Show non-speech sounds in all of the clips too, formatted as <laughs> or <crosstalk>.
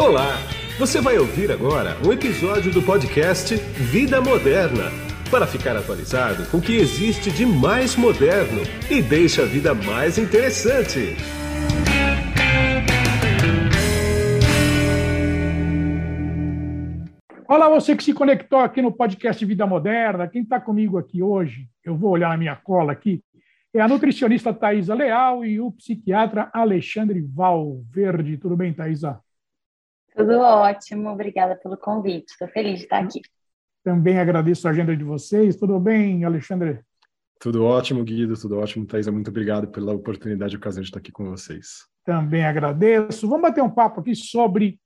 Olá! Você vai ouvir agora um episódio do podcast Vida Moderna para ficar atualizado com o que existe de mais moderno e deixa a vida mais interessante. Olá, você que se conectou aqui no podcast Vida Moderna. Quem está comigo aqui hoje, eu vou olhar na minha cola aqui, é a nutricionista Thaisa Leal e o psiquiatra Alexandre Valverde. Tudo bem, Thaisa? Tudo ótimo, obrigada pelo convite. Estou feliz de estar aqui. Também agradeço a agenda de vocês. Tudo bem, Alexandre? Tudo ótimo, Guido, tudo ótimo. Thaisa, muito obrigado pela oportunidade e ocasião de estar aqui com vocês. Também agradeço. Vamos bater um papo aqui sobre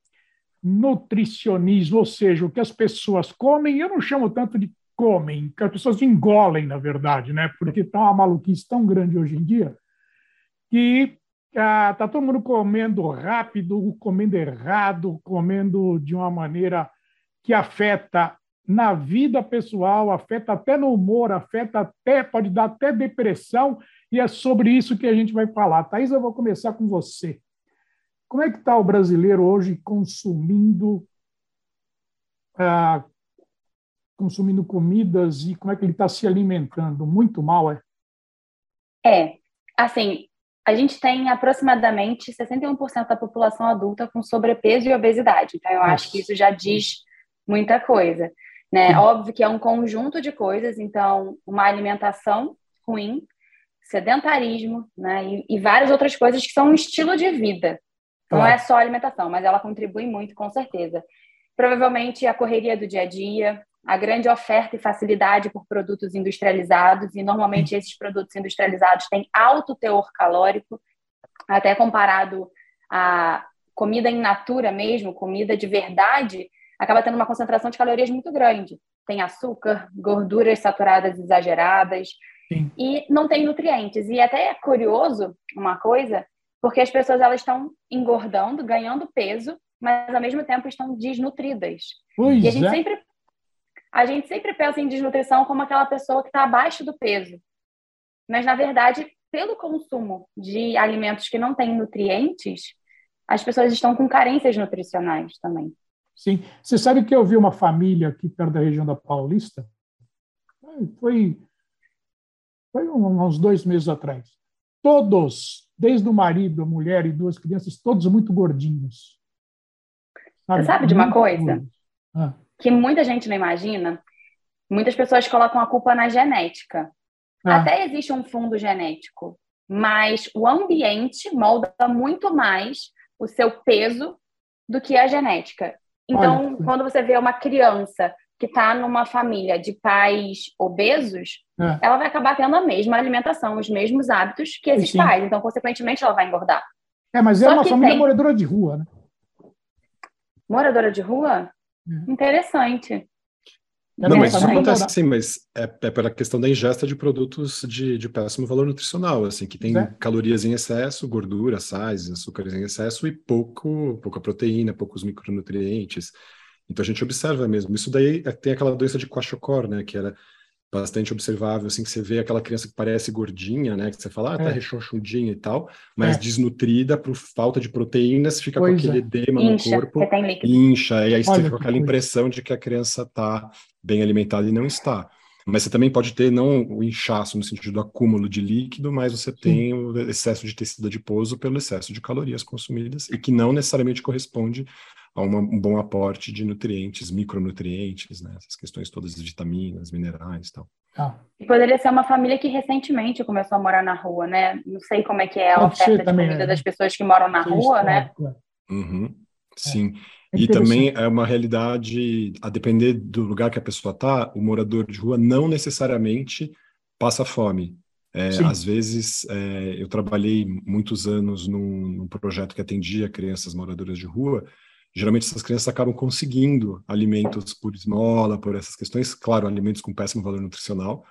nutricionismo, ou seja, o que as pessoas comem. Eu não chamo tanto de comem, que as pessoas engolem, na verdade, né? Porque está uma maluquice tão grande hoje em dia que ah, todo mundo comendo rápido, comendo errado, comendo de uma maneira que afeta na vida pessoal, afeta até no humor, afeta até, pode dar até depressão, e é sobre isso que a gente vai falar. Thaís, eu vou começar com você. Como é que está o brasileiro hoje consumindo ah, consumindo comidas e como é que ele está se alimentando? Muito mal, é? É, assim, a gente tem aproximadamente 61% da população adulta com sobrepeso e obesidade. Então, eu acho que isso já diz muita coisa. Né? Óbvio que é um conjunto de coisas, então, uma alimentação ruim, sedentarismo, né? E, e, várias outras coisas que são um estilo de vida. Não é só alimentação, mas ela contribui muito, com certeza. Provavelmente a correria do dia a dia, a grande oferta e facilidade por produtos industrializados, e normalmente esses produtos industrializados têm alto teor calórico, até comparado a comida in natura mesmo, comida de verdade, acaba tendo uma concentração de calorias muito grande. Tem açúcar, gorduras saturadas exageradas, Sim. e não tem nutrientes. E até é curioso uma coisa, porque as pessoas elas estão engordando, ganhando peso, mas ao mesmo tempo estão desnutridas. Pois e a gente é. sempre a gente sempre pensa em desnutrição como aquela pessoa que está abaixo do peso. Mas, na verdade, pelo consumo de alimentos que não têm nutrientes, as pessoas estão com carências nutricionais também. Sim. Você sabe que eu vi uma família aqui perto da região da Paulista? Foi, foi uns dois meses atrás. Todos, desde o marido, a mulher e duas crianças, todos muito gordinhos. Sabe? Você sabe de uma coisa? Ah que muita gente não imagina, muitas pessoas colocam a culpa na genética. Ah. Até existe um fundo genético, mas o ambiente molda muito mais o seu peso do que a genética. Então, Olha. quando você vê uma criança que está numa família de pais obesos, é. ela vai acabar tendo a mesma alimentação, os mesmos hábitos que esses Sim. pais. Então, consequentemente, ela vai engordar. É, mas é uma família tem... moradora de rua, né? Moradora de rua? Uhum. Interessante. Não, mas isso acontece sim, mas é, é, pela questão da ingesta de produtos de, de péssimo valor nutricional, assim, que tem é. calorias em excesso, gordura, sais, açúcares em excesso e pouco, pouca proteína, poucos micronutrientes. Então a gente observa mesmo. Isso daí é, tem aquela doença de Kwashiorkor, né, que era bastante observável, assim, que você vê aquela criança que parece gordinha, né, que você fala, ah, tá é. rechonchudinha e tal, mas é. desnutrida por falta de proteínas, fica pois com aquele é. edema incha, no corpo, incha, e aí você Olha fica com aquela impressão de que a criança tá bem alimentada e não está. Mas você também pode ter não o inchaço no sentido do acúmulo de líquido, mas você Sim. tem o excesso de tecido adiposo pelo excesso de calorias consumidas e que não necessariamente corresponde a uma, um bom aporte de nutrientes, micronutrientes, né? essas questões todas de vitaminas, minerais e tal. Ah. Poderia ser uma família que recentemente começou a morar na rua, né? Não sei como é que é a Pode oferta de também, comida é. das pessoas que moram na rua, né? Uhum. Sim. É. E também é uma realidade, a depender do lugar que a pessoa está, o morador de rua não necessariamente passa fome. É, às vezes, é, eu trabalhei muitos anos num, num, projeto que atendia crianças moradoras de rua, geralmente essas crianças acabam conseguindo alimentos por esmola, por essas questões, claro, alimentos com péssimo valor nutricional.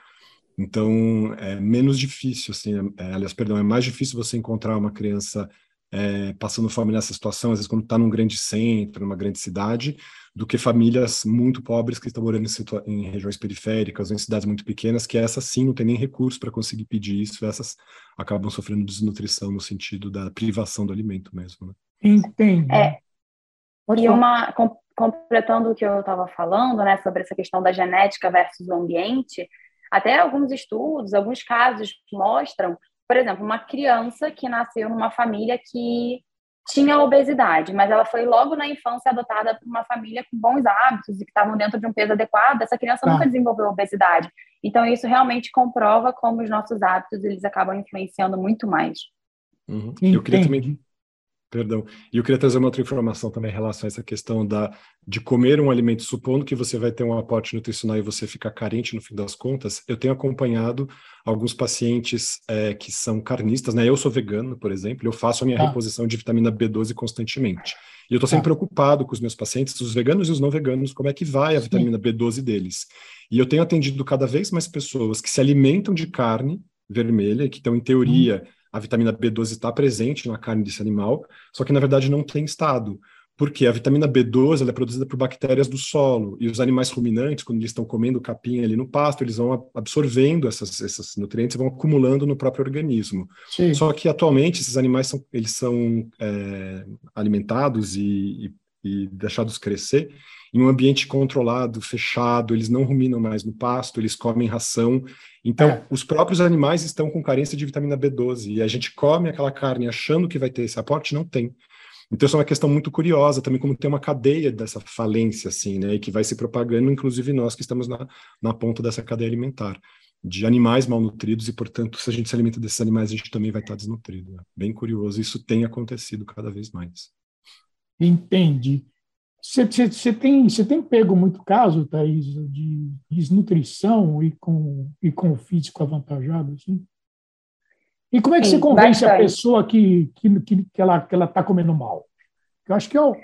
Então, é menos difícil, assim, é, aliás, perdão, é mais difícil você encontrar uma criança é, passando fome nessa situação, às vezes quando está num grande centro, numa grande cidade, do que famílias muito pobres que estão morando em, em, regiões periféricas ou em cidades muito pequenas, que essas sim não têm nem recursos para conseguir pedir isso, essas acabam sofrendo desnutrição no sentido da privação do alimento mesmo. Né? Entendi. É, Pode e uma, com, completando o que eu estava falando, né, sobre essa questão da genética versus o ambiente, até alguns estudos, alguns casos mostram, por exemplo, uma criança que nasceu numa família que tinha obesidade, mas ela foi logo na infância adotada por uma família com bons hábitos e que estavam dentro de um peso adequado, essa criança nunca desenvolveu obesidade. Então isso realmente comprova como os nossos hábitos eles acabam influenciando muito mais. Uhum. Eu queria também Perdão. E eu queria trazer uma outra informação também em relação a essa questão da, de comer um alimento, supondo que você vai ter um aporte nutricional e você fica carente no fim das contas. Eu tenho acompanhado alguns pacientes é, que são carnistas, né? Eu sou vegano, por exemplo, eu faço a minha ah. reposição de vitamina B12 constantemente. E eu estou sempre ah. preocupado com os meus pacientes, os veganos e os não veganos, como é que vai a Sim. vitamina B12 deles. E eu tenho atendido cada vez mais pessoas que se alimentam de carne vermelha, que estão, em teoria, hum a vitamina B12 está presente na carne desse animal, só que na verdade não tem estado. Porque a vitamina B12 é produzida por bactérias do solo, e os animais ruminantes, quando eles estão comendo capim ali no pasto, eles vão absorvendo essas, esses nutrientes e vão acumulando no próprio organismo. Sim. Só que atualmente esses animais são, eles são é, alimentados e, e, e deixados crescer em um ambiente controlado, fechado, eles não ruminam mais no pasto, eles comem ração. Então, é. os próprios animais estão com carência de vitamina B12 e a gente come aquela carne achando que vai ter esse aporte, não tem. Então, isso é uma questão muito curiosa também, como tem uma cadeia dessa falência, assim, né, e que vai se propagando, inclusive nós que estamos na, na ponta dessa cadeia alimentar, de animais malnutridos, e, portanto, se a gente se alimenta desses animais, a gente também vai estar desnutrido. Né? Bem curioso, isso tem acontecido cada vez mais. Entendi. Você tem, você tem pego muito caso, Thaís, de desnutrição e com, e com o físico avantajado, assim? E como é que Sim, você convence bastante. a pessoa que, que, que, ela está que ela tá comendo mal? Eu acho que é o,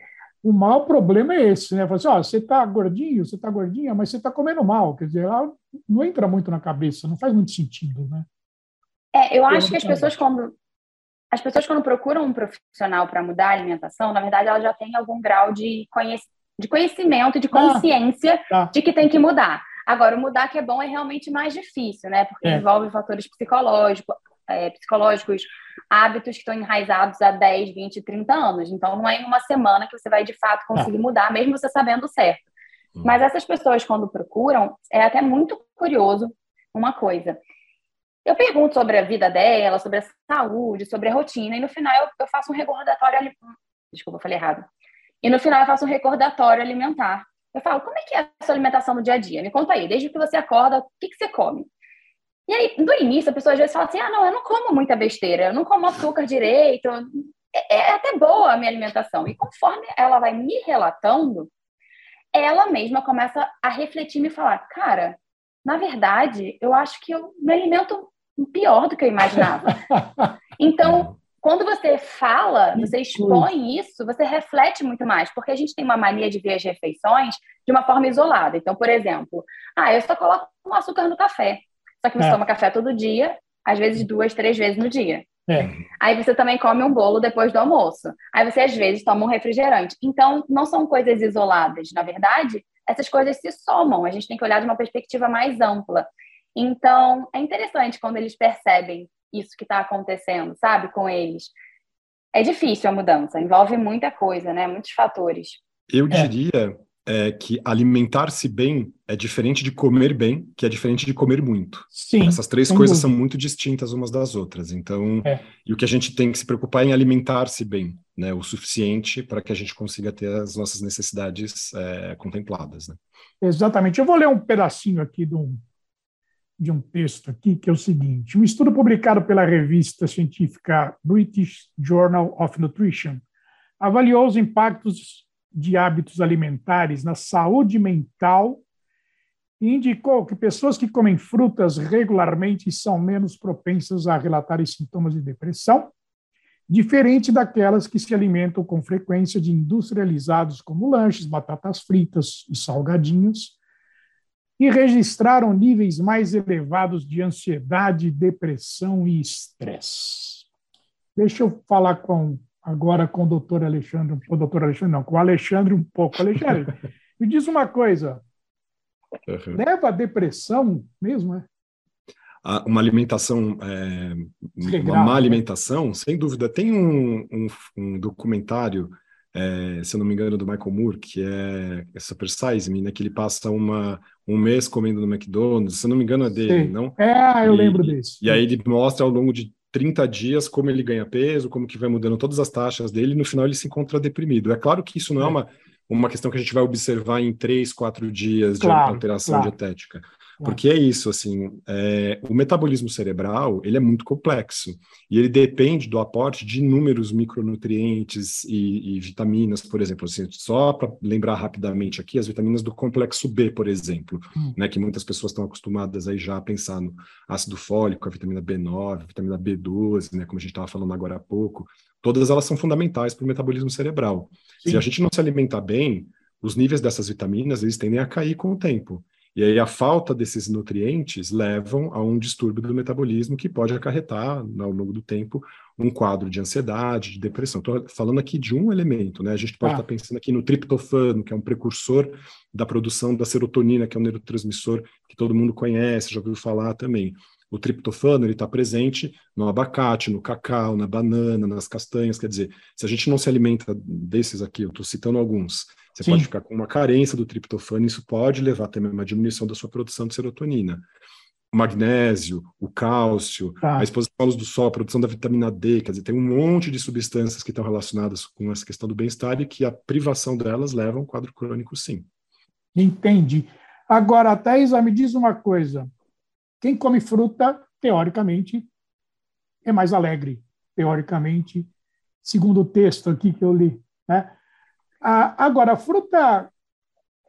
o maior problema é esse, né? Assim, ó, você está gordinho, você está gordinha, mas você está comendo mal. Quer dizer, ela não entra muito na cabeça, não faz muito sentido, né? É, eu acho que as pessoas, quando, as pessoas, quando procuram um profissional para mudar a alimentação, na verdade, elas já têm algum grau de, conhec de conhecimento de ah, consciência ah, tá. de que tem que mudar. Agora, o mudar que é bom é realmente mais difícil, né? Porque é. envolve fatores psicológicos, é, psicológicos, hábitos que estão enraizados há 10, 20, 30 anos. Então, não é em uma semana que você vai, de fato, conseguir ah. mudar, mesmo você sabendo certo. Hum. Mas essas pessoas, quando procuram, é até muito curioso uma coisa. Eu pergunto sobre a vida dela, sobre a saúde, sobre a rotina, e no final eu, eu faço um recordatório. Desculpa, eu falei errado. E no final eu faço um recordatório alimentar. Eu falo, como é que é a sua alimentação no dia a dia? Me conta aí, desde que você acorda, o que, que você come? E aí, no início, a pessoa às vezes fala assim: ah, não, eu não como muita besteira, eu não como açúcar direito, é, é até boa a minha alimentação. E conforme ela vai me relatando, ela mesma começa a refletir e me falar: cara, na verdade, eu acho que eu me alimento pior do que eu imaginava. Então, quando você fala, você expõe isso, você reflete muito mais, porque a gente tem uma mania de ver as refeições de uma forma isolada. Então, por exemplo, ah, eu só coloco um açúcar no café. Só que você é. toma café todo dia, às vezes duas, três vezes no dia. É. Aí você também come um bolo depois do almoço. Aí você, às vezes, toma um refrigerante. Então, não são coisas isoladas. Na verdade, essas coisas se somam. A gente tem que olhar de uma perspectiva mais ampla. Então, é interessante quando eles percebem isso que está acontecendo, sabe, com eles. É difícil a mudança, envolve muita coisa, né? Muitos fatores. Eu é. diria é, que alimentar-se bem é diferente de comer bem, que é diferente de comer muito. Sim. Essas três coisas são muito distintas umas das outras. Então, é. e o que a gente tem que se preocupar é em alimentar-se bem, né? O suficiente para que a gente consiga ter as nossas necessidades é, contempladas, né? Exatamente. Eu vou ler um pedacinho aqui de um, de um texto aqui, que é o seguinte: um estudo publicado pela revista científica British Journal of Nutrition avaliou os impactos de hábitos alimentares na saúde mental e indicou que pessoas que comem frutas regularmente são menos propensas a relatarem sintomas de depressão, diferente daquelas que se alimentam com frequência de industrializados como lanches, batatas fritas e salgadinhos, e registraram níveis mais elevados de ansiedade, depressão e estresse. Deixa eu falar com agora com o doutor Alexandre, com o doutor Alexandre, não, com o Alexandre um pouco. Alexandre, <laughs> me diz uma coisa, uhum. leva a depressão mesmo, é? Uma alimentação, é, uma má né? alimentação, sem dúvida. Tem um, um, um documentário é, se eu não me engano, do Michael Moore, que é, é Super Size Me, né? Que ele passa uma, um mês comendo no McDonald's, se não me engano é dele, Sim. não? É, eu e, lembro desse. E aí ele mostra ao longo de 30 dias como ele ganha peso, como que vai mudando todas as taxas dele, e no final ele se encontra deprimido. É claro que isso não é, é uma, uma questão que a gente vai observar em três, quatro dias claro, de alteração claro. dietética. Porque é isso, assim, é, o metabolismo cerebral, ele é muito complexo e ele depende do aporte de inúmeros micronutrientes e, e vitaminas, por exemplo, assim, só para lembrar rapidamente aqui, as vitaminas do complexo B, por exemplo, hum. né, que muitas pessoas estão acostumadas aí já a pensar no ácido fólico, a vitamina B9, a vitamina B12, né, como a gente estava falando agora há pouco, todas elas são fundamentais para o metabolismo cerebral. Sim. Se a gente não se alimentar bem, os níveis dessas vitaminas, eles tendem a cair com o tempo. E aí a falta desses nutrientes levam a um distúrbio do metabolismo que pode acarretar, ao longo do tempo, um quadro de ansiedade, de depressão. Estou falando aqui de um elemento, né? A gente pode estar ah. tá pensando aqui no triptofano, que é um precursor da produção da serotonina, que é um neurotransmissor que todo mundo conhece, já ouviu falar também. O triptofano ele está presente no abacate, no cacau, na banana, nas castanhas. Quer dizer, se a gente não se alimenta desses aqui, eu estou citando alguns, você Sim. pode ficar com uma carência do triptofano, isso pode levar também a uma diminuição da sua produção de serotonina. O magnésio, o cálcio, tá. a exposição à luz do sol, a produção da vitamina D, quer dizer, tem um monte de substâncias que estão relacionadas com essa questão do bem-estar e que a privação delas leva a um quadro crônico, sim. Entendi. Agora, Thaisa, me diz uma coisa. Quem come fruta, teoricamente, é mais alegre, teoricamente, segundo o texto aqui que eu li. Né? Ah, agora, a fruta,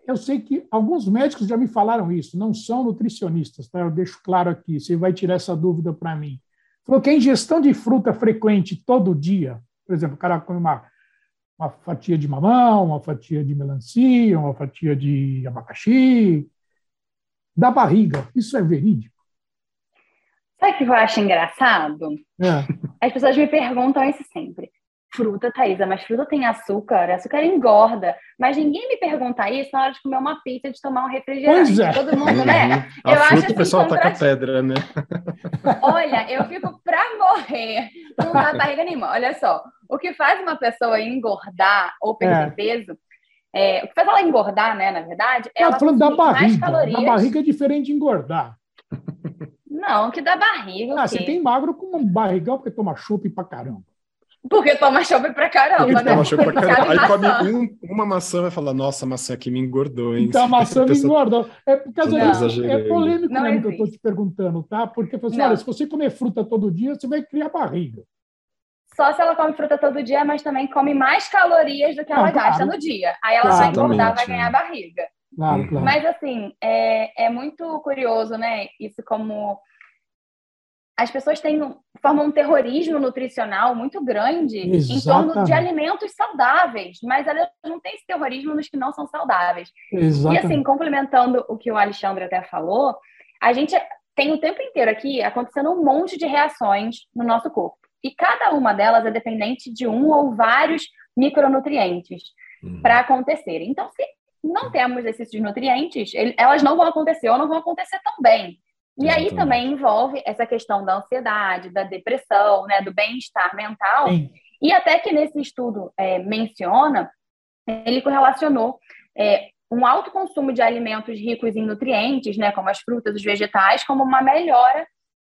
eu sei que alguns médicos já me falaram isso, não são nutricionistas, tá? eu deixo claro aqui, você vai tirar essa dúvida para mim. Falou que a ingestão de fruta frequente todo dia, por exemplo, o cara come uma, uma fatia de mamão, uma fatia de melancia, uma fatia de abacaxi, da barriga, isso é verídico? Sabe o que eu acho engraçado? É. As pessoas me perguntam isso sempre fruta, Thaisa, mas fruta tem açúcar, açúcar engorda. Mas ninguém me pergunta isso na hora de comer uma pizza, de tomar um refrigerante. Pois é. Todo mundo, né? A eu fruta, acho assim, o pessoal taca pedra, né? Olha, eu fico pra morrer. Não dá barriga nenhuma. Olha só, o que faz uma pessoa engordar ou perder é. peso é, o que faz ela engordar, né, na verdade, é ela falando da barriga. A barriga é diferente de engordar. Não, que da barriga. Ah, você tem magro com um barrigão porque toma chup pra caramba. Porque toma chope pra caramba, né? Toma chope pra caramba. Aí come um, uma maçã e vai falar, nossa, a maçã aqui me engordou, hein? Então a maçã me engordou. É, porque, é polêmico não mesmo que eu estou te perguntando, tá? Porque assim, olha, se você comer fruta todo dia, você vai criar barriga. Só se ela come fruta todo dia, mas também come mais calorias do que ela não, gasta claro. no dia. Aí ela vai engordar, vai ganhar barriga. Claro, claro. Mas assim, é, é muito curioso, né? Isso como as pessoas têm, formam um terrorismo nutricional muito grande Exatamente. em torno de alimentos saudáveis, mas elas não têm esse terrorismo nos que não são saudáveis. Exatamente. E assim, complementando o que o Alexandre até falou, a gente tem o tempo inteiro aqui acontecendo um monte de reações no nosso corpo. E cada uma delas é dependente de um ou vários micronutrientes uhum. para acontecer. Então, se não temos esses nutrientes, elas não vão acontecer ou não vão acontecer tão bem. E aí também envolve essa questão da ansiedade, da depressão, né, do bem-estar mental. Sim. E até que nesse estudo é, menciona, ele correlacionou é, um alto consumo de alimentos ricos em nutrientes, né, como as frutas, os vegetais, como uma melhora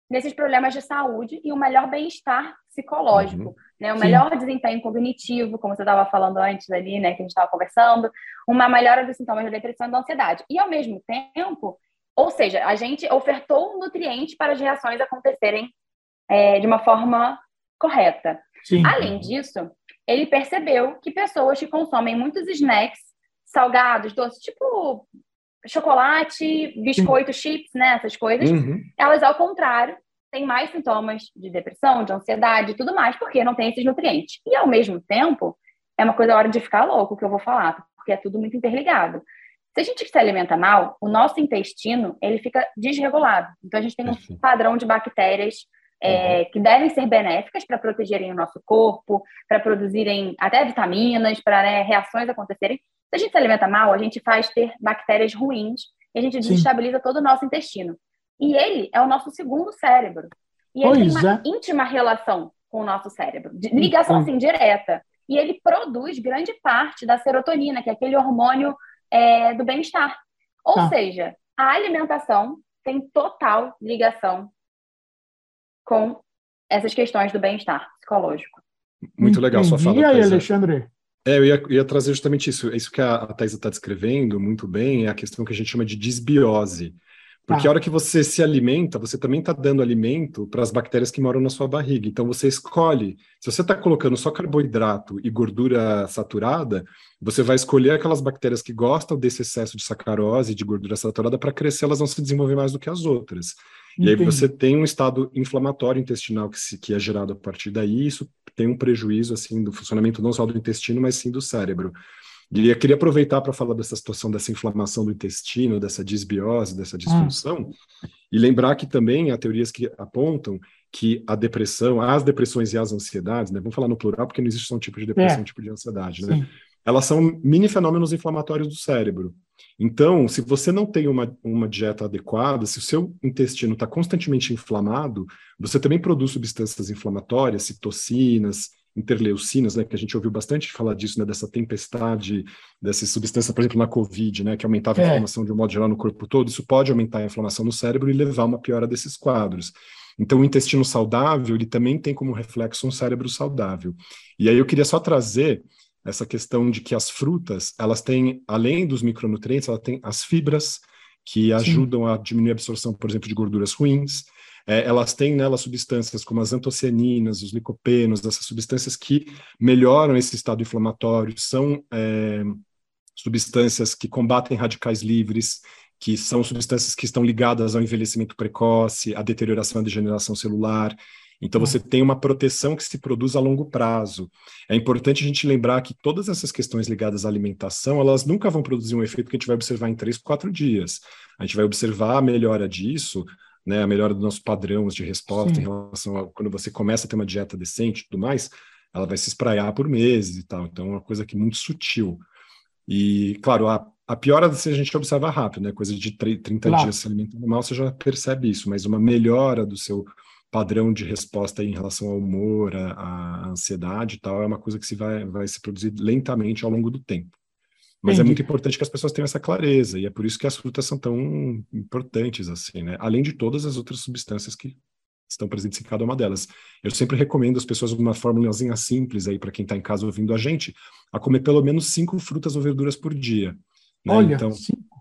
nesses problemas de saúde e um melhor bem-estar psicológico, uhum. né, um melhor desempenho cognitivo, como você estava falando antes ali, né, que a gente estava conversando, uma melhora dos sintomas da depressão e da ansiedade. E ao mesmo tempo, ou seja, a gente ofertou um nutriente para as reações acontecerem é, de uma forma correta. Sim. Além disso, ele percebeu que pessoas que consomem muitos snacks salgados, doces, tipo chocolate, biscoito, chips, né, essas coisas, uhum. elas, ao contrário, têm mais sintomas de depressão, de ansiedade e tudo mais, porque não tem esses nutrientes. E, ao mesmo tempo, é uma coisa hora de ficar louco que eu vou falar, porque é tudo muito interligado. Se a gente se alimenta mal, o nosso intestino ele fica desregulado. Então a gente tem um padrão de bactérias é, uhum. que devem ser benéficas para protegerem o nosso corpo, para produzirem até vitaminas, para né, reações acontecerem. Se a gente se alimenta mal, a gente faz ter bactérias ruins e a gente Sim. desestabiliza todo o nosso intestino. E ele é o nosso segundo cérebro. E ele pois tem uma é. íntima relação com o nosso cérebro, ligação assim direta. e ele produz grande parte da serotonina, que é aquele hormônio é, do bem-estar. Ou tá. seja, a alimentação tem total ligação com essas questões do bem-estar psicológico. Muito legal Entendi. sua fala. E aí, Alexandre? É, eu ia, ia, trazer justamente isso. Isso que a, a Thaisa está descrevendo muito bem é a questão que a gente chama de disbiose. Porque ah. a hora que você se alimenta, você também está dando alimento para as bactérias que moram na sua barriga. Então você escolhe. Se você está colocando só carboidrato e gordura saturada, você vai escolher aquelas bactérias que gostam desse excesso de sacarose e de gordura saturada para crescer, elas vão se desenvolver mais do que as outras. Entendi. E aí você tem um estado inflamatório intestinal que, se, que é gerado a partir daí, isso tem um prejuízo assim do funcionamento não só do intestino, mas sim do cérebro. E eu queria aproveitar para falar dessa situação dessa inflamação do intestino, dessa disbiose, dessa ah. disfunção, e lembrar que também há teorias que apontam que a depressão, as depressões e as ansiedades, né, vamos falar no plural porque não existe só um tipo de depressão, é. um tipo de ansiedade, né? Sim. Elas são mini fenômenos inflamatórios do cérebro. Então, se você não tem uma, uma dieta adequada, se o seu intestino está constantemente inflamado, você também produz substâncias inflamatórias, citocinas, interleucinas, né, que a gente ouviu bastante falar disso, né, dessa tempestade, dessas substâncias, por exemplo, na COVID, né, que aumentava a é. inflamação de um modo geral no corpo todo, isso pode aumentar a inflamação no cérebro e levar a uma piora desses quadros. Então, o intestino saudável, ele também tem como reflexo um cérebro saudável. E aí eu queria só trazer essa questão de que as frutas, elas têm, além dos micronutrientes, ela tem as fibras, que ajudam Sim. a diminuir a absorção, por exemplo, de gorduras ruins, é, elas têm nelas substâncias como as antocianinas, os licopenos, essas substâncias que melhoram esse estado inflamatório, são é, substâncias que combatem radicais livres, que são substâncias que estão ligadas ao envelhecimento precoce, à deterioração e degeneração celular. Então, você tem uma proteção que se produz a longo prazo. É importante a gente lembrar que todas essas questões ligadas à alimentação, elas nunca vão produzir um efeito que a gente vai observar em três, quatro dias. A gente vai observar a melhora disso né, a melhora do nosso padrão de resposta Sim. em relação a quando você começa a ter uma dieta decente e tudo mais, ela vai se espraiar por meses e tal. Então é uma coisa que é muito sutil. E, claro, a, a piora se a gente observa rápido, né? Coisa de 30 claro. dias se alimentando mal, você já percebe isso, mas uma melhora do seu padrão de resposta em relação ao humor, à ansiedade e tal, é uma coisa que se vai, vai se produzir lentamente ao longo do tempo. Mas Entendi. é muito importante que as pessoas tenham essa clareza, e é por isso que as frutas são tão importantes, assim, né? Além de todas as outras substâncias que estão presentes em cada uma delas. Eu sempre recomendo às pessoas uma formulazinha simples aí, para quem está em casa ouvindo a gente, a comer pelo menos cinco frutas ou verduras por dia. Né? Olha, então,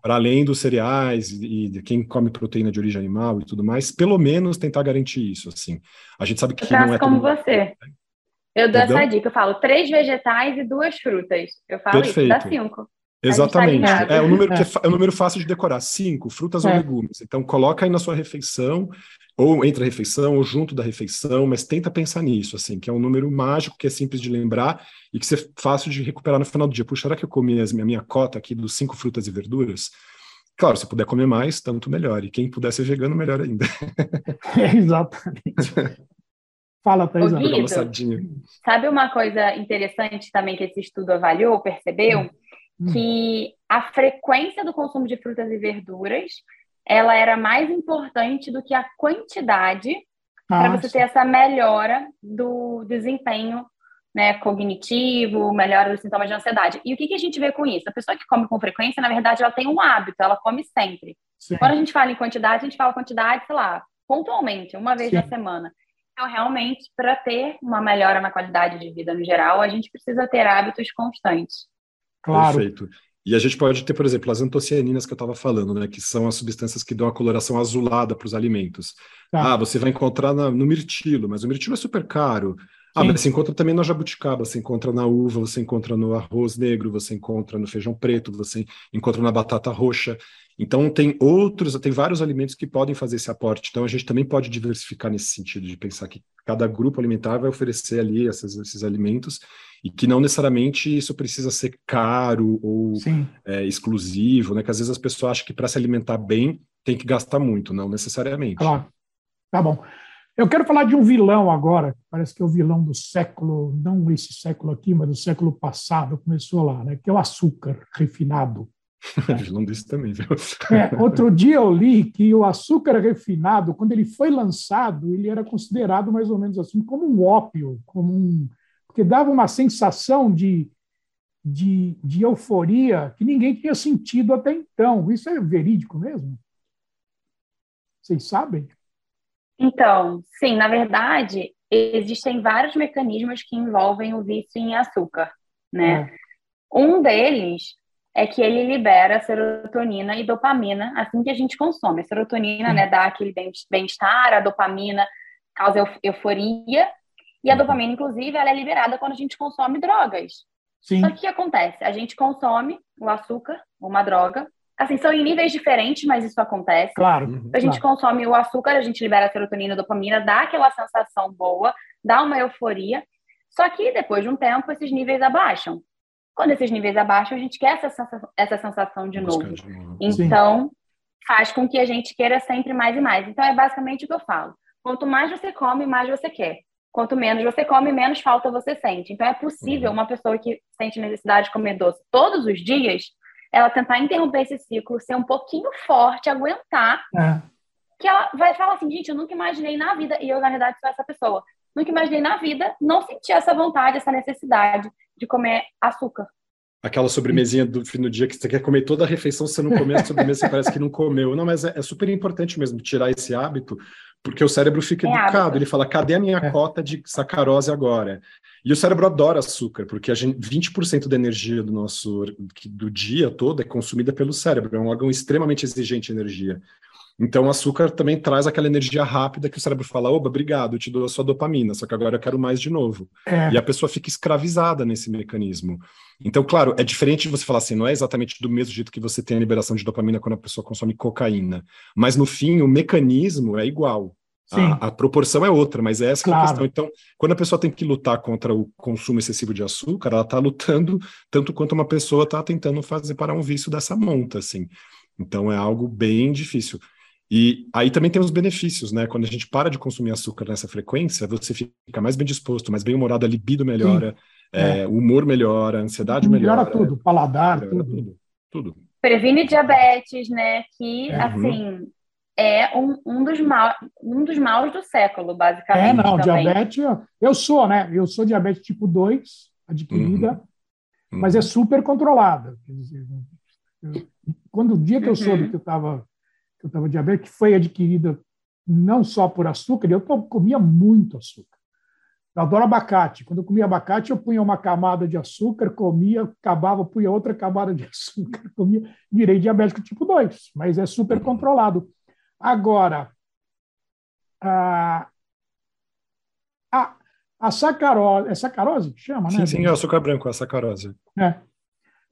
para além dos cereais e de quem come proteína de origem animal e tudo mais, pelo menos tentar garantir isso, assim. A gente sabe que eu não é como você. Eu dou Entendeu? essa dica, eu falo três vegetais e duas frutas. Eu falo Perfeito. isso, dá cinco. Exatamente. Tá é, um número que é, é, um número fácil de decorar. Cinco, frutas é. ou legumes. Então, coloca aí na sua refeição, ou entre a refeição, ou junto da refeição, mas tenta pensar nisso, assim, que é um número mágico, que é simples de lembrar e que é fácil de recuperar no final do dia. Puxa, será que eu comi a minha cota aqui dos cinco frutas e verduras? Claro, se puder comer mais, tanto melhor. E quem puder ser vegano, melhor ainda. É, <laughs> exatamente. Fala, Thais. Sabe uma coisa interessante também que esse estudo avaliou, percebeu? Hum. hum. Que a frequência do consumo de frutas e verduras ela era mais importante do que a quantidade ah, para você ter essa melhora do desempenho né, cognitivo, melhora dos sintomas de ansiedade. E o que, que, a gente vê com isso? A pessoa que come com frequência, na verdade, ela tem um hábito, ela come sempre. Sim. Quando a gente fala em quantidade, a gente fala quantidade, sei lá, pontualmente, uma vez Sim. na semana. Então, realmente, para ter uma melhora na qualidade de vida no geral, a gente precisa ter hábitos constantes. Claro. Perfeito. E a gente pode ter, por exemplo, as antocianinas que eu estava falando, né, que são as substâncias que dão a coloração azulada para os alimentos. Tá. Ah, você vai encontrar na, no mirtilo, mas o mirtilo é super caro. Ah, mas você encontra também na jabuticaba, você encontra na uva, você encontra no arroz negro, você encontra no feijão preto, você encontra na batata roxa. Então, tem outros, tem vários alimentos que podem fazer esse aporte. Então, a gente também pode diversificar nesse sentido, de pensar que cada grupo alimentar vai oferecer ali esses, esses alimentos e que não necessariamente isso precisa ser caro ou é, exclusivo, né? Que às vezes as pessoas acham que para se alimentar bem tem que gastar muito, não necessariamente. Claro. Tá bom. Eu quero falar de um vilão agora, parece que é o vilão do século, não esse século aqui, mas do século passado, começou lá, né? Que é o açúcar refinado. <laughs> Vilão desse também, viu? É, outro dia eu li que o açúcar refinado, quando ele foi lançado, ele era considerado mais ou menos assim como um ópio, como um porque dava uma sensação de, de, de euforia que ninguém tinha sentido até então. Isso é verídico mesmo? Vocês sabem? Então, sim, na verdade, existem vários mecanismos que envolvem o vício em açúcar, né? É. Um deles é que ele libera serotonina e dopamina assim que a gente consome. A serotonina, né, dá aquele bem-estar, a dopamina causa euforia, e a uhum. dopamina, inclusive, ela é liberada quando a gente consome drogas. Sim. Só que o que acontece? A gente consome o açúcar, uma droga, assim, são em níveis diferentes, mas isso acontece. Claro. Uhum. A gente claro. consome o açúcar, a gente libera a serotonina e a dopamina, dá aquela sensação boa, dá uma euforia, só que depois de um tempo esses níveis abaixam. Quando esses níveis abaixam, a gente quer essa sensação, essa sensação de novo. De novo. Então, Sim. faz com que a gente queira sempre mais e mais. Então, é basicamente o que eu falo. Quanto mais você come, mais você quer. Quanto menos você come, menos falta você sente. Então, é possível uhum. uma pessoa que sente necessidade de comer doce todos os dias, ela tentar interromper esse ciclo, ser um pouquinho forte, aguentar, é. que ela vai falar assim, gente, eu nunca imaginei na vida, e eu, na verdade, sou essa pessoa, nunca imaginei na vida não sentir essa vontade, essa necessidade de comer açúcar. Aquela sobremesinha do fim do dia que você quer comer toda a refeição, você não come a <laughs> sobremesa, você parece que não comeu. Não, mas é, é, super importante mesmo tirar esse hábito, porque o cérebro fica é educado. Hábito. Ele fala, cadê a minha é. cota de sacarose agora? E o cérebro adora açúcar, porque a gente, 20% da energia do nosso do dia todo é consumida pelo cérebro. É um órgão extremamente exigente de energia. Então, o açúcar também traz aquela energia rápida que o cérebro fala: oba, obrigado, eu te dou a sua dopamina, só que agora eu quero mais de novo. É. E a pessoa fica escravizada nesse mecanismo. Então, claro, é diferente de você falar assim, não é exatamente do mesmo jeito que você tem a liberação de dopamina quando a pessoa consome cocaína. Mas no fim, o mecanismo é igual. A, a, proporção é outra, mas é essa claro. é a questão. Então, quando a pessoa tem que lutar contra o consumo excessivo de açúcar, ela está lutando tanto quanto uma pessoa está tentando fazer parar um vício dessa monta, assim. Então, é algo bem difícil. E aí também tem os benefícios, né? Quando a gente para de consumir açúcar nessa frequência, você fica mais bem disposto, mais bem humorado, a libido melhora, é, é. o humor melhora, a ansiedade melhora. Melhora tudo, paladar, melhora tudo. tudo. tudo. Previne diabetes, né? Que, é. assim, é um, um, dos mal, um dos maus do século, basicamente. É, não, também. diabetes, eu sou, né? Eu sou diabetes tipo 2, adquirida, uhum. mas é super controlada. Quer dizer, eu, quando o dia que eu soube uhum. que eu estava eu estava diabético, que foi adquirida não só por açúcar, eu comia muito açúcar. Eu adoro abacate. Quando eu comia abacate, eu punha uma camada de açúcar, comia, acabava, punha outra camada de <laughs> açúcar, comia, virei diabético tipo 2, mas é super controlado. Agora, a, a, a sacarose, é sacarose que chama, né? Sim, sim, é açúcar branco, a sacarose. É.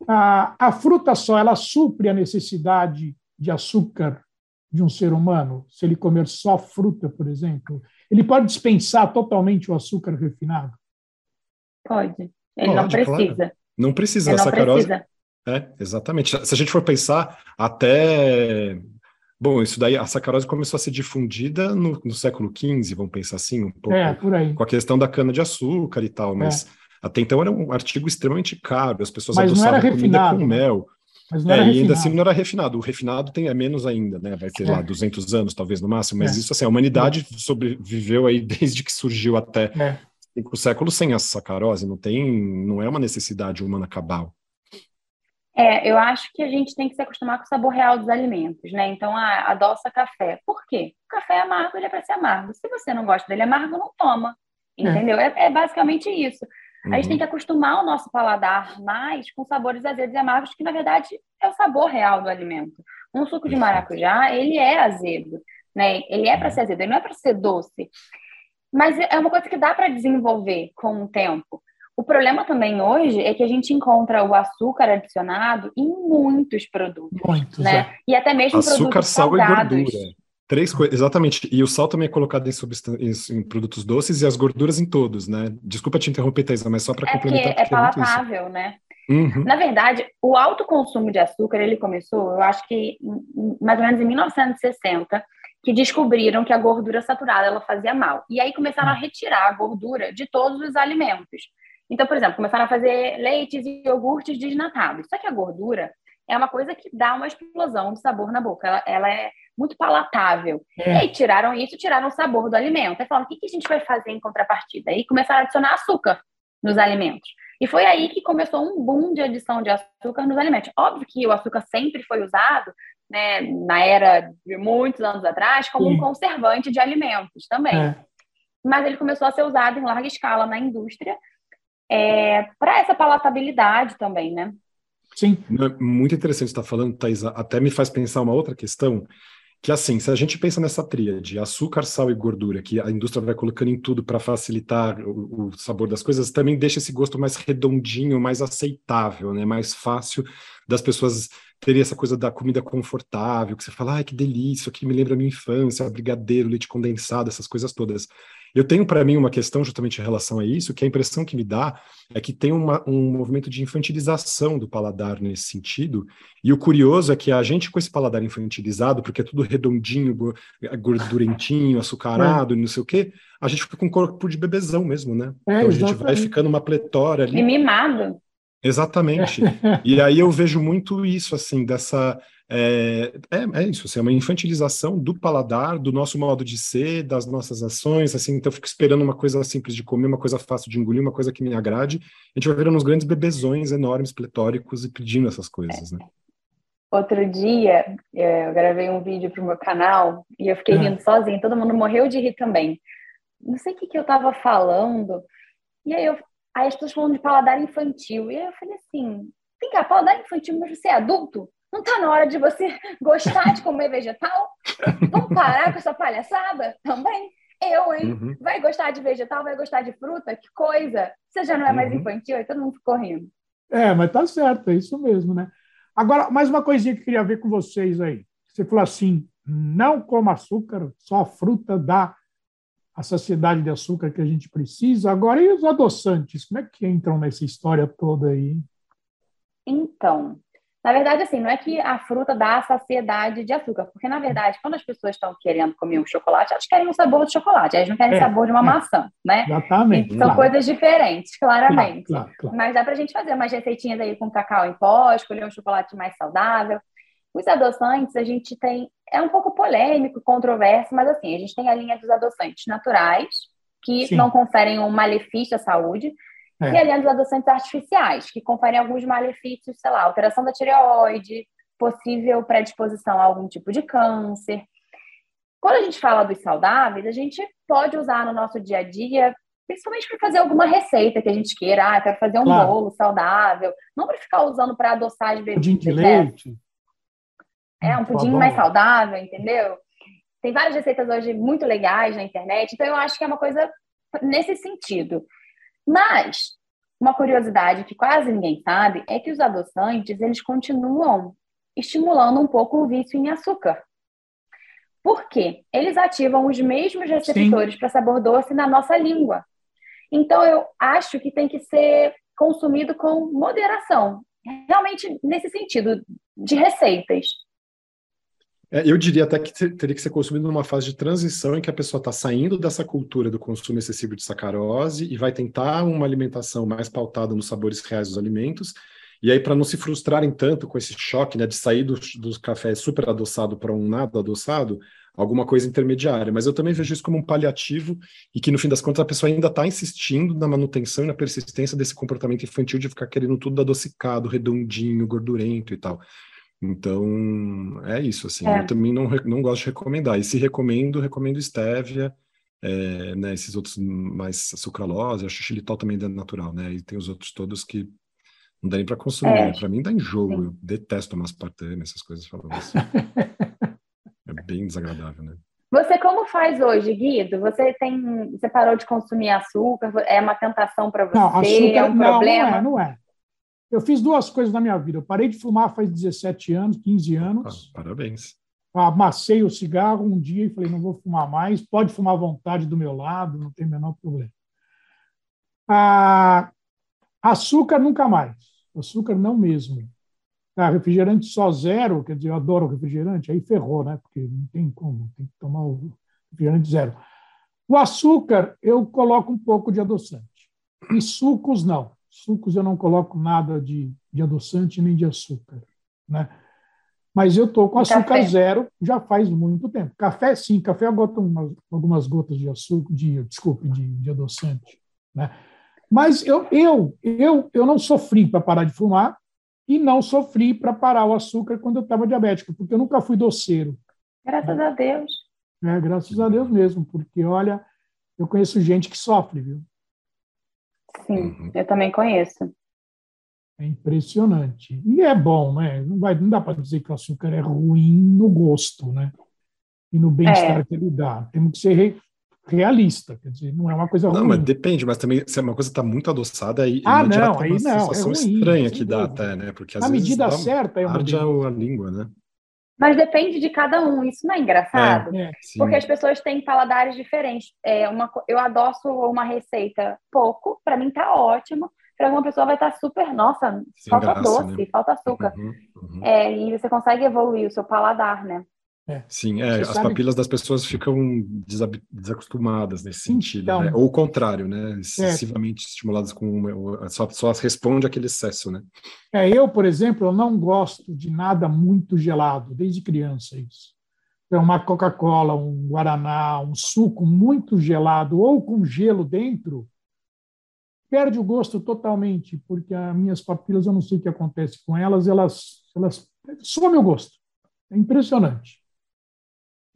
A, a fruta só, ela supre a necessidade de açúcar de um ser humano, se ele comer só fruta, por exemplo? Ele pode dispensar totalmente o açúcar refinado? Pode. Ele pode, não precisa. Claro. Não precisa. Ele a sacarose. Precisa. É, exatamente. Se a gente for pensar, até. Bom, isso daí, a sacarose começou a ser difundida no, no século XV, vamos pensar assim, um pouco. É, por aí. Com a questão da cana-de-açúcar e tal, mas. É. Até então era um artigo extremamente caro, as pessoas Mas adoçavam comida com né? mel. Mas não é, era e ainda assim não era refinado. O refinado tem é menos ainda, né? Vai ter é. lá 200 anos, talvez no máximo. Mas é. isso, assim, a humanidade sobreviveu aí <laughs> desde que surgiu até é. cinco séculos sem a sacarose. Não tem, não é uma necessidade humana cabal. É, eu acho que a gente tem que se acostumar com o sabor real dos alimentos, né? Então, a adoça café. Por quê? O café é amargo, ele é para ser amargo. Se você não gosta dele amargo, não toma. É. Entendeu? É, é basicamente isso. Uhum. A gente tem que acostumar o nosso paladar mais com sabores azedos e amargos, que na verdade é o sabor real do alimento. Um suco de maracujá, ele é azedo, né? Ele é para ser azedo, ele não é para ser doce. Mas é uma coisa que dá para desenvolver com o tempo. O problema também hoje é que a gente encontra o açúcar adicionado em muitos produtos, muitos, né? É. E até mesmo açúcar, produtos sal salgados. e gordura. Três coisas, exatamente. E o sal também é colocado em, em, em, produtos doces e as gorduras em todos, né? Desculpa te interromper, Thaisa, mas só para é complementar. É, é palatável, né? Uhum. Na verdade, o alto consumo de açúcar, ele começou, eu acho que mais ou menos em 1960, que descobriram que a gordura saturada ela fazia mal. E aí começaram a uhum. retirar a gordura de todos os alimentos. Então, por exemplo, começaram a fazer leites e iogurtes desnatados. Só que a gordura é uma coisa que dá uma explosão de sabor na boca. Ela, ela é muito palatável. É. E aí tiraram isso, tiraram o sabor do alimento. Aí falaram, o que, que a gente vai fazer em contrapartida? Aí começaram a adicionar açúcar nos alimentos. E foi aí que começou um boom de adição de açúcar nos alimentos. Óbvio que o açúcar sempre foi usado, né, na era de muitos anos atrás, como Sim. um conservante de alimentos também. É. Mas ele começou a ser usado em larga escala na indústria é, para essa palatabilidade também, né? Sim. É muito interessante estar falando, Thais. Até me faz pensar uma outra questão, que assim, se a gente pensa nessa tríade, açúcar, sal e gordura, que a indústria vai colocando em tudo para facilitar o, o, sabor das coisas, também deixa esse gosto mais redondinho, mais aceitável, né? Mais fácil das pessoas terem essa coisa da comida confortável, que você fala, ai, que delícia, aqui me lembra a minha infância, brigadeiro, leite condensado, essas coisas todas. Eu tenho para mim uma questão justamente em relação a isso, que a impressão que me dá é que tem uma, um movimento de infantilização do paladar nesse sentido, e o curioso é que a gente com esse paladar infantilizado, porque é tudo redondinho, gordurentinho, açucarado, é. não sei o quê, a gente fica com corpo de bebezão mesmo, né? É, então a gente vai ficando uma pletora ali. E mimado. Exatamente. <laughs> e aí eu vejo muito isso, assim, dessa é, é, é, isso, assim, é uma infantilização do paladar, do nosso modo de ser, das nossas ações, assim, então eu fico esperando uma coisa simples de comer, uma coisa fácil de engolir, uma coisa que me agrade, a gente vai virando uns grandes bebezões enormes, pletóricos e pedindo essas coisas, né? Outro dia, é, eu gravei um vídeo para o meu canal e eu fiquei é. rindo sozinha, todo mundo morreu de rir também. Não sei o que, que eu estava falando, e aí, eu, aí as pessoas falando de paladar infantil, e aí eu falei assim, vem cá, paladar infantil, mas você é adulto? Não está na hora de você gostar de comer vegetal? Vamos parar com essa palhaçada também? Eu, hein? Uhum. Vai gostar de vegetal, vai gostar de fruta? Que coisa! Você já não é mais uhum. infantil, aí todo mundo ficou rindo. É, mas tá certo, é isso mesmo, né? Agora, mais uma coisinha que eu queria ver com vocês aí. Você falou assim: não coma açúcar, só a fruta dá a saciedade de açúcar que a gente precisa. Agora, e os adoçantes? Como é que entram nessa história toda aí? Então, na verdade, assim, não é que a fruta dá a saciedade de açúcar, porque, na verdade, quando as pessoas estão querendo comer um chocolate, elas querem o um sabor de chocolate, elas não querem é, sabor de uma é. maçã, né? Exatamente. são claro. coisas diferentes, claramente. Claro, claro, Mas dá para a gente fazer umas receitinhas aí com cacau em pó, escolher um chocolate mais saudável. Os adoçantes, a gente tem. É um pouco polêmico, controverso, mas assim, a gente tem a linha dos adoçantes naturais, que Sim. não conferem um malefício à saúde. É. E dos adoçantes artificiais, que conferem alguns malefícios, sei lá, alteração da tireoide, possível predisposição a algum tipo de câncer. Quando a gente fala dos saudáveis, a gente pode usar no nosso dia a dia, principalmente para fazer alguma receita que a gente queira. Ah, quero fazer um claro. bolo saudável. Não para ficar usando para adoçar as bebidas. Pudim de leite. É, um pudim mais saudável, entendeu? Tem várias receitas hoje muito legais na internet, então eu acho que é uma coisa nesse sentido. Mas uma curiosidade que quase ninguém sabe é que os adoçantes eles continuam estimulando um pouco o vício em açúcar. Por quê? Eles ativam os mesmos receptores para sabor doce na nossa língua. Então eu acho que tem que ser consumido com moderação, realmente nesse sentido de receitas. É, eu diria até que teria que ser consumido numa fase de transição em que a pessoa está saindo dessa cultura do consumo excessivo de sacarose e vai tentar uma alimentação mais pautada nos sabores reais dos alimentos. E aí, para não se frustrarem tanto com esse choque né, de sair do, do café super adoçado para um nada adoçado, alguma coisa intermediária. Mas eu também vejo isso como um paliativo e que, no fim das contas, a pessoa ainda está insistindo na manutenção e na persistência desse comportamento infantil de ficar querendo tudo adocicado, redondinho, gordurento e tal. Então, é isso, assim. É. Eu também não, não gosto de recomendar. E se recomendo, recomendo stevia, é, né, esses outros mais sucralose, acho que xilitol também é natural, né? E tem os outros todos que não dá nem para consumir. É. Para mim dá enjoo. Sim. Eu detesto aspartame, essas coisas falando assim. <laughs> é bem desagradável, né? Você como faz hoje, Guido? Você tem, você parou de consumir açúcar? É uma tentação para você? Não, açúcar, é um não, problema? Não é, não é. Eu fiz duas coisas na minha vida. Eu parei de fumar faz 17 anos, 15 anos. Ah, parabéns. Amassei o cigarro um dia e falei: não vou fumar mais. Pode fumar à vontade do meu lado, não tem o menor problema. Ah, açúcar nunca mais. Açúcar não mesmo. Ah, refrigerante só zero, quer dizer, eu adoro refrigerante, aí ferrou, né? Porque não tem como, tem que tomar o refrigerante zero. O açúcar, eu coloco um pouco de adoçante. E sucos, não. Sucos eu não coloco nada de, de adoçante nem de açúcar, né? Mas eu estou com açúcar café. zero já faz muito tempo. Café, sim, café eu boto umas, algumas gotas de açúcar, de, desculpe, de, de adoçante, né? Mas eu, eu, eu, eu não sofri para parar de fumar e não sofri para parar o açúcar quando eu estava diabético, porque eu nunca fui doceiro. Graças a Deus. É, graças a Deus mesmo, porque olha, eu conheço gente que sofre, viu? Sim, uhum. eu também conheço. É impressionante. E é bom, né? Não, vai, não dá para dizer que o açúcar é ruim no gosto, né? E no bem-estar é. que ele dá. Temos que ser realista, quer dizer, não é uma coisa não, ruim. Não, mas depende, mas também se uma coisa está muito adoçada, aí ah, não, aí não, é é ruim, estranha que dá até, né? Porque às a vezes medida certa é uma arde a, a língua, né? Mas depende de cada um, isso não é engraçado? É, é. Porque as pessoas têm paladares diferentes. É uma, eu adoço uma receita pouco, para mim tá ótimo. Para alguma pessoa vai estar tá super, nossa, Sem falta graça, doce, né? falta açúcar. Uhum, uhum. É, e você consegue evoluir o seu paladar, né? É. Sim, é, as sabe... papilas das pessoas ficam desacostumadas nesse sentido, então, né? ou o contrário, né? Excessivamente é. estimuladas com uma, só, só responde aquele excesso, né? É, eu, por exemplo, eu não gosto de nada muito gelado, desde criança isso. Então, uma Coca-Cola, um Guaraná, um suco muito gelado ou com gelo dentro, perde o gosto totalmente, porque as minhas papilas, eu não sei o que acontece com elas, elas, elas somem o gosto. É impressionante.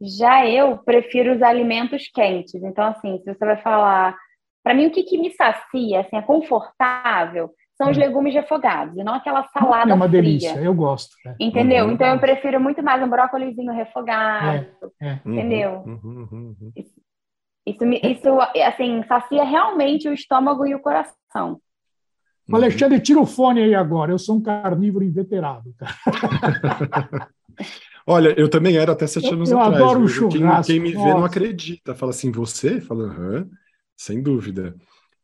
Já eu prefiro os alimentos quentes. Então, assim, se você vai falar. Para mim, o que, que me sacia, assim, é confortável, são é. os legumes refogados, e não aquela salada. É uma fria. delícia, eu gosto. É. Entendeu? Uhum. Então, eu prefiro muito mais um brócolizinho refogado. É, é. Entendeu? Uhum, uhum, uhum. Isso, isso, assim, sacia realmente o estômago e o coração. Alexandre, tira o fone aí agora. Eu sou um carnívoro inveterado. <laughs> Olha, eu também era até sete eu, anos eu atrás. Adoro o churrasco. Quem, quem me vê não acredita. Fala assim, você? Fala, aham, sem dúvida.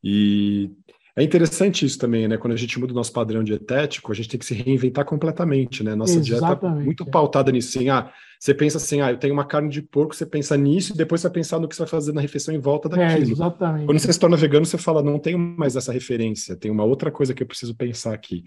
E é interessante isso também, né? Quando a gente muda o nosso padrão dietético, a gente tem que se reinventar completamente, né? Nossa Exatamente, dieta é muito é. pautada nisso. Assim, ah, você pensa assim, ah, eu tenho uma carne de porco, você pensa nisso e depois você vai pensar no que você vai fazer na refeição em volta é, daquilo. É, exatamente. Quando você se torna vegano, você fala, não tenho mais essa referência, tem uma outra coisa que eu preciso pensar aqui.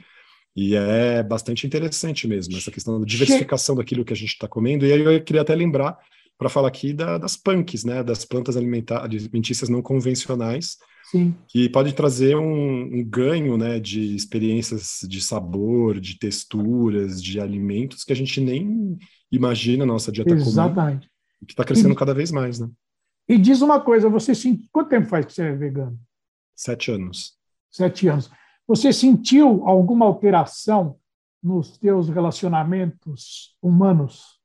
E é bastante interessante mesmo, essa questão da diversificação daquilo que a gente está comendo. E aí eu queria até lembrar, para falar aqui da, das punks, né, das plantas alimentícias não convencionais, Sim. que pode trazer um, um, ganho né, de experiências de sabor, de texturas, de alimentos que a gente nem imagina na nossa dieta Exatamente. comum. E que está crescendo e, cada vez mais. Né? E diz uma coisa, você quanto tempo faz que você é vegano? Sete anos. Sete anos. Você sentiu alguma alteração nos teus relacionamentos humanos?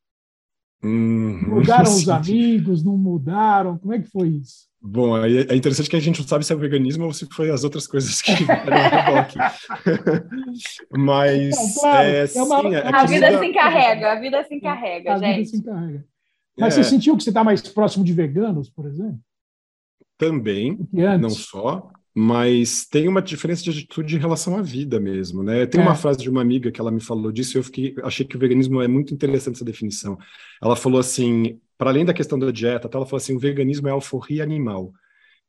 Hum, mudaram <laughs> os amigos, não mudaram? Como é que foi isso? Bom, é interessante que a gente não sabe se é o veganismo ou se foi as outras coisas que. <laughs> <laughs> Mas não, claro, é, é uma, sim, é a vida muda... se encarrega, a vida se encarrega, a gente. Vida se encarrega. Mas é. você sentiu que você está mais próximo de veganos, por exemplo? Também, não só mas tem uma diferença de atitude em relação à vida mesmo, né? Tem é. uma frase de uma amiga que ela me falou disso e eu fiquei, achei que o veganismo é muito interessante essa definição. Ela falou assim, para além da questão da dieta, ela falou assim, o veganismo é alforria animal.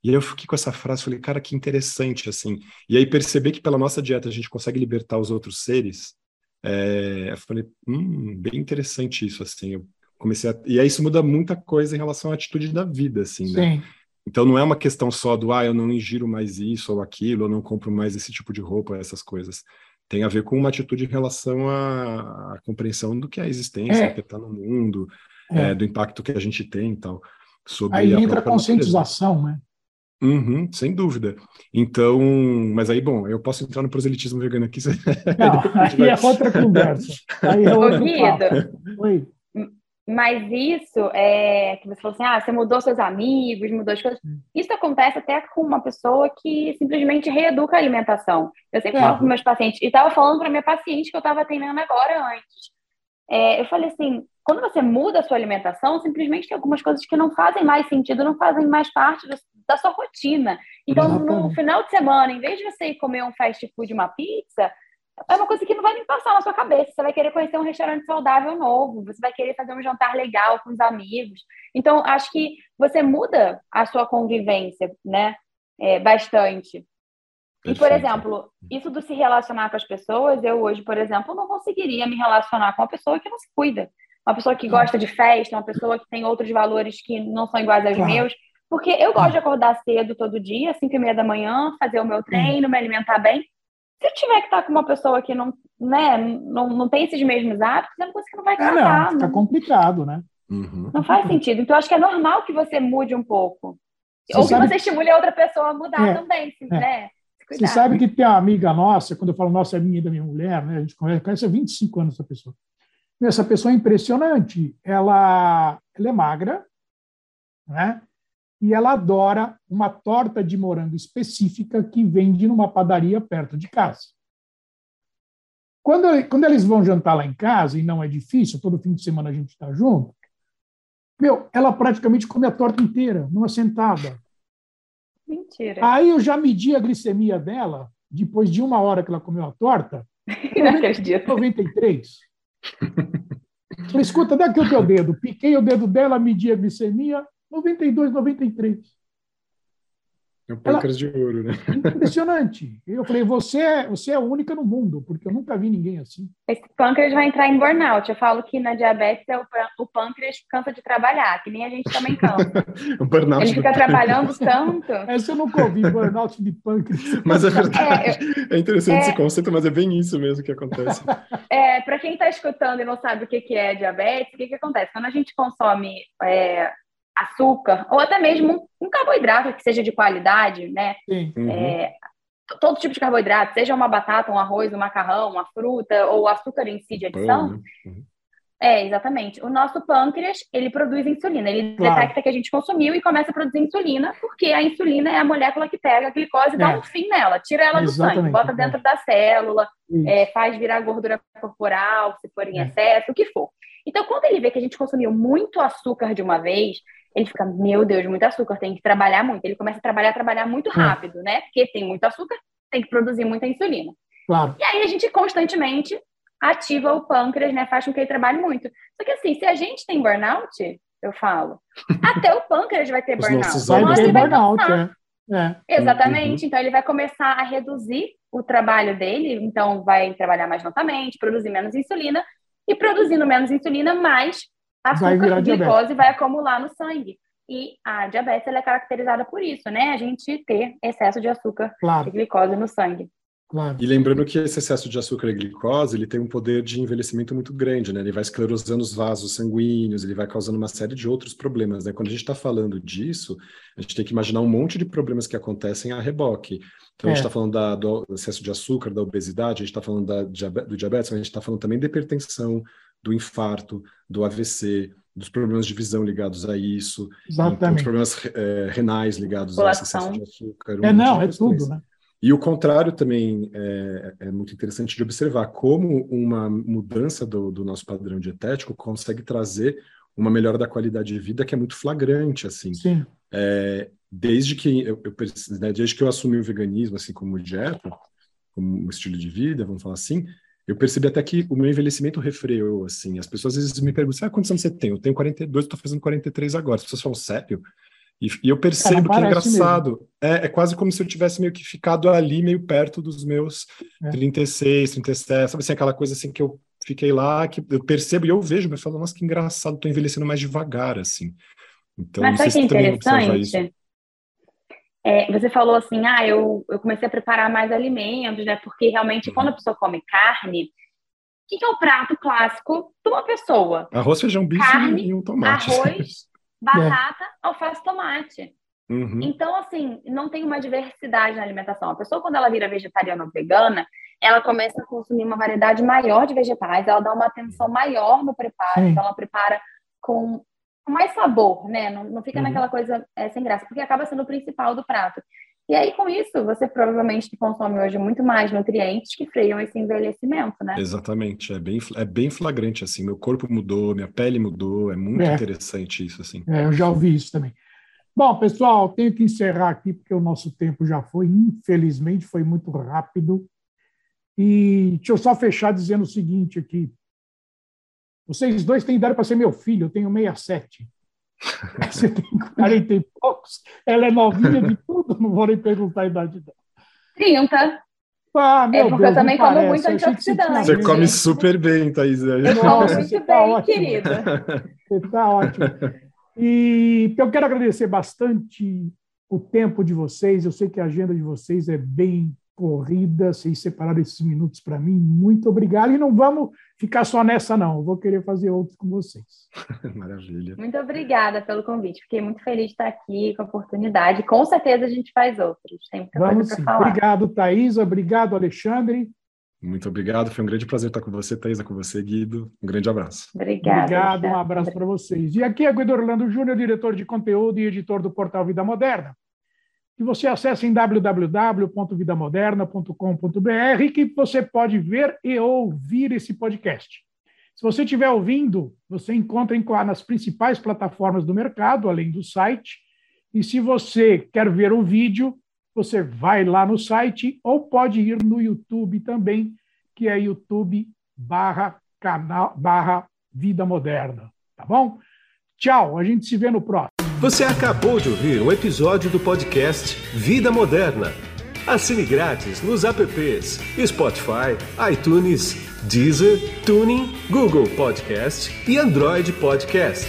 E eu fiquei com essa frase, falei, cara, que interessante, assim. E aí perceber que pela nossa dieta a gente consegue libertar os outros seres, é, eu falei, hum, bem interessante isso, assim. Eu comecei a... E aí isso muda muita coisa em relação à atitude da vida, assim, né? Sim. Então não é uma questão só do ah, eu não ingiro mais isso ou aquilo, eu não compro mais esse tipo de roupa, essas coisas. Tem a ver com uma atitude em relação à, à compreensão do que é a existência, é. que está no mundo, é. É, do impacto que a gente tem e tal. Sobre aí entra a conscientização, né? Uhum, sem dúvida. Então, mas aí, bom, eu posso entrar no proselitismo vegano aqui. Não, <laughs> aí é outra conversa. Aí é outro. Oi. Mas isso é que você falou assim: ah, você mudou seus amigos, mudou as coisas. Hum. Isso acontece até com uma pessoa que simplesmente reeduca a alimentação. Eu sempre falo para meus pacientes, e estava falando para minha paciente que eu estava atendendo agora antes. É, eu falei assim: quando você muda a sua alimentação, simplesmente tem algumas coisas que não fazem mais sentido, não fazem mais parte do, da sua rotina. Então, Exatamente. no final de semana, em vez de você ir comer um fast food, uma pizza, é uma coisa que não vai nem passar na sua cabeça. Você vai querer conhecer um restaurante saudável novo, você vai querer fazer um jantar legal com os amigos. Então, acho que você muda a sua convivência, né? É, bastante. Perfeito. E, por exemplo, isso do se relacionar com as pessoas, eu hoje, por exemplo, não conseguiria me relacionar com uma pessoa que não se cuida. Uma pessoa que gosta de festa, uma pessoa que tem outros valores que não são iguais aos claro. meus, Porque eu gosto de acordar cedo todo dia, 5 e meia da manhã, fazer o meu treino, me alimentar bem. Se eu tiver que estar com uma pessoa que não, né, não, não tem esses mesmos hábitos, é uma coisa que não vai casar. É, não, fica complicado, né? Uhum. Não faz sentido. Então, acho que é normal que você mude um pouco. Você Ou que você estimule a outra pessoa a mudar é, também, se, é. né? Você sabe que tem uma amiga nossa, quando eu falo nossa, é minha e da minha mulher, né? A gente conhece há 25 anos essa pessoa. Essa pessoa é impressionante. Ela, ela é magra, né? E ela adora uma torta de morango específica que vende numa padaria perto de casa. Quando, quando eles vão jantar lá em casa, e não é difícil, todo fim de semana a gente está junto, meu, ela praticamente come a torta inteira, numa sentada. Mentira. Aí eu já medi a glicemia dela, depois de uma hora que ela comeu a torta, <laughs> 93. Falei, escuta, daqui o teu dedo. Piquei o dedo dela, medi a glicemia, 92, 93. É um pâncreas de ouro, né? Impressionante. Eu falei, você é, você é a única no mundo, porque eu nunca vi ninguém assim. Esse pâncreas vai entrar em burnout. Eu falo que na diabetes é o, o pâncreas cansa de trabalhar, que nem a gente também cansa. <laughs> o burnout Ele fica trabalhando tanto. <laughs> Essa eu nunca ouvi, burnout de pâncreas. Mas é verdade. É, é interessante é, esse conceito, mas é bem isso mesmo que acontece. É, para quem está escutando e não sabe o que, que é diabetes, o que, que acontece? Quando a gente consome é, açúcar, ou até mesmo um carboidrato que seja de qualidade, né? Sim. Uhum. É, todo tipo de carboidrato, seja uma batata, um arroz, um macarrão, uma fruta, ou o açúcar em si de adição. Né? Uhum. É, exatamente. O nosso pâncreas, ele produz insulina. Ele claro. detecta que a gente consumiu e começa a produzir insulina, porque a insulina é a molécula que pega a glicose e é. dá um fim nela, tira ela exatamente. do sangue, bota dentro da célula, é, faz virar gordura corporal, se for em é. excesso, o que for. Então, quando ele vê que a gente consumiu muito açúcar de uma vez, ele fica, meu Deus, muito açúcar, tem que trabalhar muito. Ele começa a trabalhar, trabalhar muito hum. rápido, né? Porque tem muito açúcar, tem que produzir muita insulina. Claro. E aí a gente constantemente ativa o pâncreas, né? Faz com que ele trabalhe muito. Só que assim, se a gente tem burnout, eu falo, <laughs> até o pâncreas vai ter burnout. Vai ter burnout, é. É. Exatamente. Uhum. Então ele vai começar a reduzir o trabalho dele, então vai trabalhar mais lentamente, produzir menos insulina, e produzindo menos insulina, mais açúcar, glicose vai acumular no sangue. E a diabetes é caracterizada por isso, né? A gente ter excesso de açúcar claro. e glicose no sangue. Claro. E lembrando que esse excesso de açúcar e glicose, ele tem um poder de envelhecimento muito grande, né? Ele vai esclerosando os vasos sanguíneos, ele vai causando uma série de outros problemas, né? Quando a gente está falando disso, a gente tem que imaginar um monte de problemas que acontecem a reboque. Então, é. a gente está falando da, do excesso de açúcar, da obesidade, a gente está falando da, do diabetes, mas a gente está falando também da hipertensão, do infarto, do AVC, dos problemas de visão ligados a isso, então, dos problemas é, renais ligados a excesso de açúcar. Um é, não, é tudo, né? E o contrário também é, é, muito interessante de observar como uma mudança do, do, nosso padrão dietético consegue trazer uma melhora da qualidade de vida que é muito flagrante, assim. Sim. É, desde que eu, eu né, desde que eu assumi o veganismo assim como dieta, como um estilo de vida, vamos falar assim, eu percebi até que o meu envelhecimento refreou, assim. As pessoas às vezes me perguntam, ah, quantos anos você tem? Eu tenho 42, estou fazendo 43 agora. As pessoas falam, sério? E, e eu percebo Cara, que é engraçado. É, é, quase como se eu tivesse meio que ficado ali, meio perto dos meus é. 36, 37, sabe assim, aquela coisa assim que eu fiquei lá, que eu percebo e eu vejo, mas falo, nossa, que engraçado, estou envelhecendo mais devagar, assim. Então, mas sabe que é interessante? É, você falou assim, ah, eu, eu comecei a preparar mais alimentos, né? Porque realmente, quando a uhum. pessoa come carne, o que, que, é o prato clássico de uma pessoa? Arroz, feijão, bife carne, e um tomate. Arroz, <laughs> batata, é. alface, tomate. Uhum. Então, assim, não tem uma diversidade na alimentação. A pessoa, quando ela vira vegetariana ou vegana, ela começa a consumir uma variedade maior de vegetais, ela dá uma atenção maior no preparo, Sim. então ela prepara com com mais sabor, né? Não, não fica uhum. naquela coisa é, sem graça, porque acaba sendo o principal do prato. E aí, com isso, você provavelmente consome hoje muito mais nutrientes que freiam esse envelhecimento, né? Exatamente, é bem, é bem flagrante, assim, meu corpo mudou, minha pele mudou, é muito é. interessante isso, assim. É, eu já ouvi isso também. Bom, pessoal, tenho que encerrar aqui, porque o nosso tempo já foi, infelizmente, foi muito rápido. E deixa eu só fechar dizendo o seguinte aqui. Vocês dois têm idade para ser meu filho, eu tenho 67. <laughs> Você tem 40 e poucos. Ela é novinha de tudo, não vou nem perguntar a idade dela. 30. Ah, meu é porque Deus, eu também como muito antioxidante. Você come super bem, Thaís. Eu como muito tá bem, querida. Você está ótimo. E eu quero agradecer bastante o tempo de vocês. Eu sei que a agenda de vocês é bem corrida, vocês separaram esses minutos para mim. Muito obrigado. E não vamos ficar só nessa, não. Eu vou querer fazer outros com vocês. <laughs> Maravilha. Muito obrigada pelo convite. Fiquei muito feliz de estar aqui com a oportunidade. Com certeza a gente faz outros. Tem muita vamos coisa para falar. Obrigado, Thaisa. Obrigado, Alexandre. Muito obrigado. Foi um grande prazer estar com você, Thaisa, com você, Guido. Um grande abraço. Obrigada. Obrigado. Um abraço para vocês. E aqui é Guido Orlando Júnior, diretor de conteúdo e editor do portal Vida Moderna que você acesse em www.vidamoderna.com.br que você pode ver e ouvir esse podcast. Se você estiver ouvindo, você encontra nas principais plataformas do mercado, além do site. E se você quer ver o vídeo, você vai lá no site ou pode ir no YouTube também, que é YouTube barra canal barra Vida Moderna. Tá bom? Tchau, a gente se vê no próximo. Você acabou de ouvir um episódio do podcast Vida Moderna. Assine grátis nos apps Spotify, iTunes, Deezer, Tuning, Google Podcast e Android Podcast.